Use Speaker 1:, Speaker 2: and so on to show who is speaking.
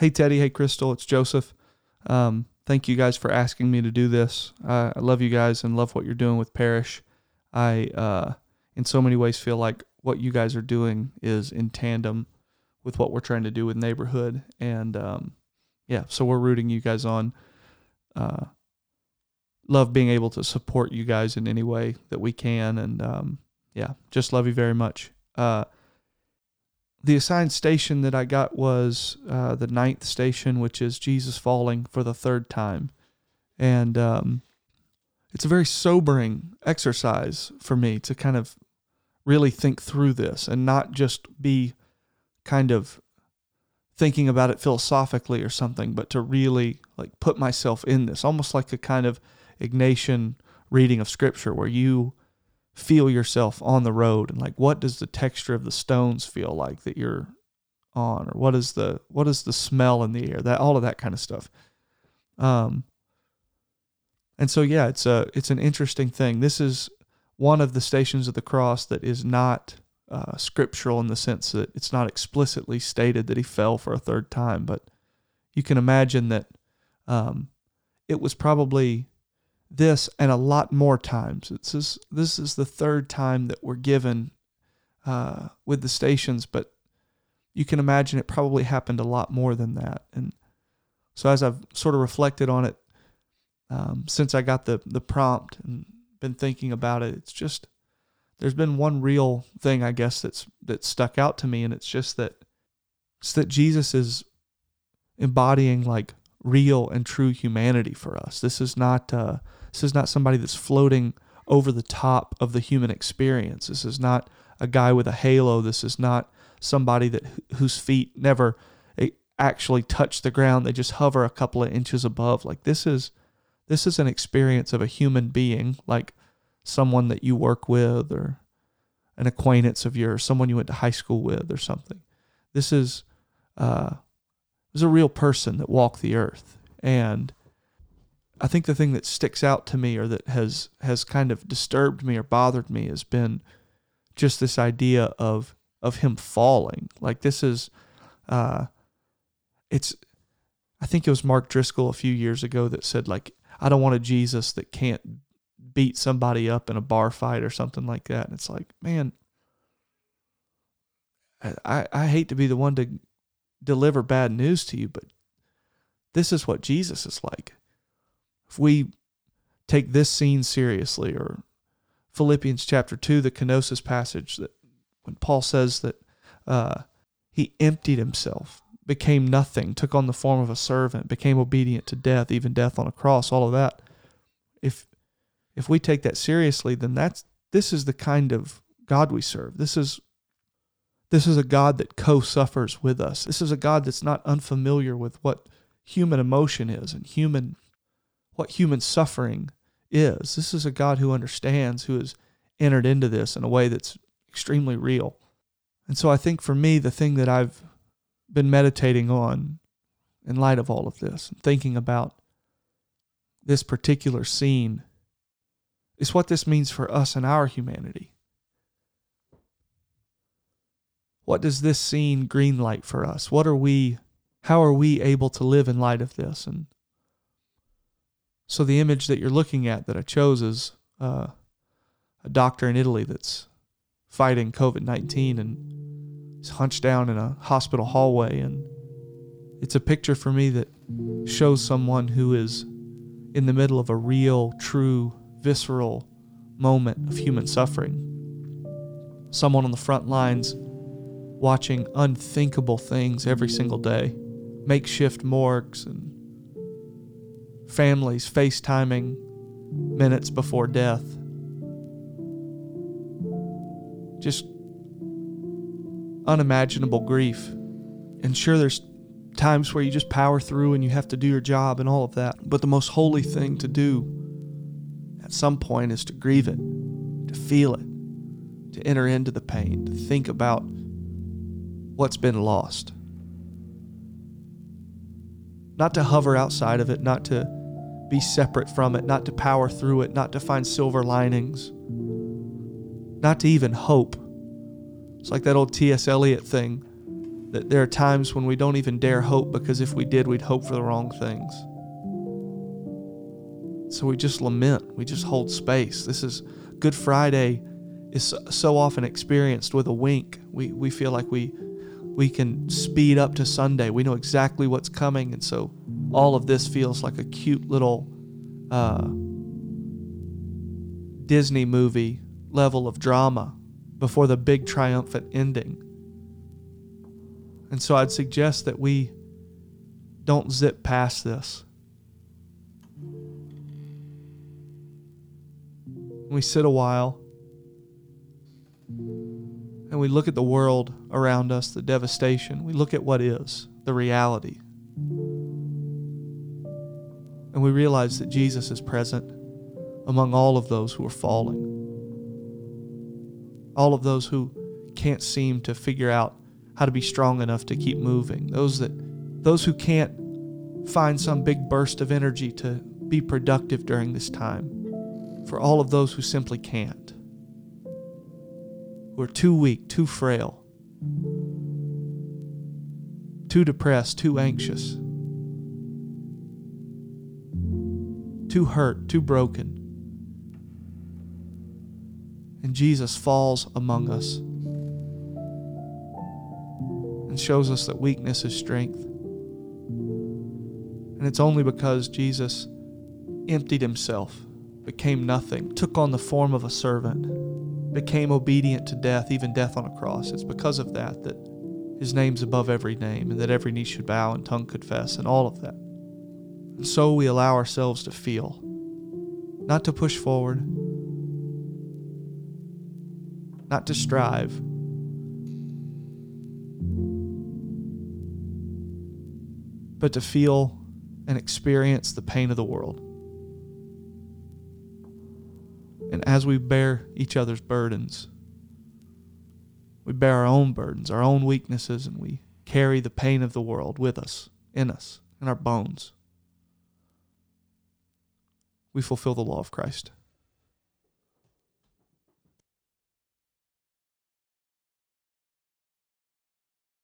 Speaker 1: Hey, Teddy. Hey, Crystal. It's Joseph. Um, thank you guys for asking me to do this. Uh, I love you guys and love what you're doing with Parish. I, uh, in so many ways, feel like what you guys are doing is in tandem with what we're trying to do with neighborhood. And um, yeah, so we're rooting you guys on. Uh, love being able to support you guys in any way that we can. And um, yeah, just love you very much. Uh, the assigned station that I got was uh, the ninth station, which is Jesus falling for the third time. And um, it's a very sobering exercise for me to kind of really think through this and not just be kind of thinking about it philosophically or something, but to really like put myself in this, almost like a kind of Ignatian reading of scripture where you feel yourself on the road and like what does the texture of the stones feel like that you're on or what is the what is the smell in the air that all of that kind of stuff. Um and so yeah it's a it's an interesting thing. This is one of the stations of the cross that is not uh, scriptural in the sense that it's not explicitly stated that he fell for a third time but you can imagine that um, it was probably this and a lot more times. It's this, this is the third time that we're given uh, with the stations, but you can imagine it probably happened a lot more than that. And so as I've sort of reflected on it um, since I got the the prompt and been thinking about it, it's just there's been one real thing I guess that's that stuck out to me, and it's just that it's that Jesus is embodying like real and true humanity for us. This is not uh, this is not somebody that's floating over the top of the human experience. This is not a guy with a halo. This is not somebody that whose feet never eh, actually touch the ground. They just hover a couple of inches above. Like this is this is an experience of a human being, like someone that you work with or an acquaintance of yours, someone you went to high school with or something. This is uh, is a real person that walked the earth and I think the thing that sticks out to me or that has has kind of disturbed me or bothered me has been just this idea of of him falling. Like this is uh it's I think it was Mark Driscoll a few years ago that said like I don't want a Jesus that can't beat somebody up in a bar fight or something like that. And it's like, man, I, I hate to be the one to deliver bad news to you, but this is what Jesus is like if we take this scene seriously, or Philippians chapter 2, the kenosis passage, that when Paul says that uh, he emptied himself, became nothing, took on the form of a servant, became obedient to death, even death on a cross, all of that. If if we take that seriously, then that's this is the kind of God we serve. This is this is a God that co-suffers with us. This is a God that's not unfamiliar with what human emotion is and human what human suffering is. This is a God who understands, who has entered into this in a way that's extremely real. And so I think for me, the thing that I've been meditating on in light of all of this, thinking about this particular scene, is what this means for us and our humanity. What does this scene green light for us? What are we, how are we able to live in light of this? And so the image that you're looking at that I chose is uh, a doctor in Italy that's fighting COVID 19 and he's hunched down in a hospital hallway. And it's a picture for me that shows someone who is in the middle of a real, true, visceral moment of human suffering. Someone on the front lines watching unthinkable things every single day makeshift morgues and families FaceTiming minutes before death. Just unimaginable grief. And sure, there's times where you just power through and you have to do your job and all of that. But the most holy thing to do at some point is to grieve it, to feel it, to enter into the pain, to think about what's been lost. Not to hover outside of it, not to be separate from it, not to power through it, not to find silver linings, not to even hope. It's like that old T.S. Eliot thing That there are times when we don't even dare hope because if we did, we'd hope for the wrong things. So we just lament, we just hold space. This is Good Friday is so often experienced with a wink. We, we feel like we we can speed up to Sunday. We know exactly what's coming, and so all of this feels like a cute little uh, Disney movie level of drama before the big triumphant ending. And so I'd suggest that we don't zip past this. We sit a while and we look at the world around us, the devastation. We look at what is, the reality. And we realize that Jesus is present among all of those who are falling, all of those who can't seem to figure out how to be strong enough to keep moving, those that those who can't find some big burst of energy to be productive during this time, for all of those who simply can't too weak, too frail, too depressed, too anxious, too hurt, too broken. And Jesus falls among us and shows us that weakness is strength. And it's only because Jesus emptied himself, became nothing, took on the form of a servant became obedient to death, even death on a cross. It's because of that that his name's above every name, and that every knee should bow and tongue confess, and all of that. And so we allow ourselves to feel, not to push forward, not to strive. But to feel and experience the pain of the world. And as we bear each other's burdens, we bear our own burdens, our own weaknesses, and we carry the pain of the world with us, in us, in our bones. We fulfill the law of Christ.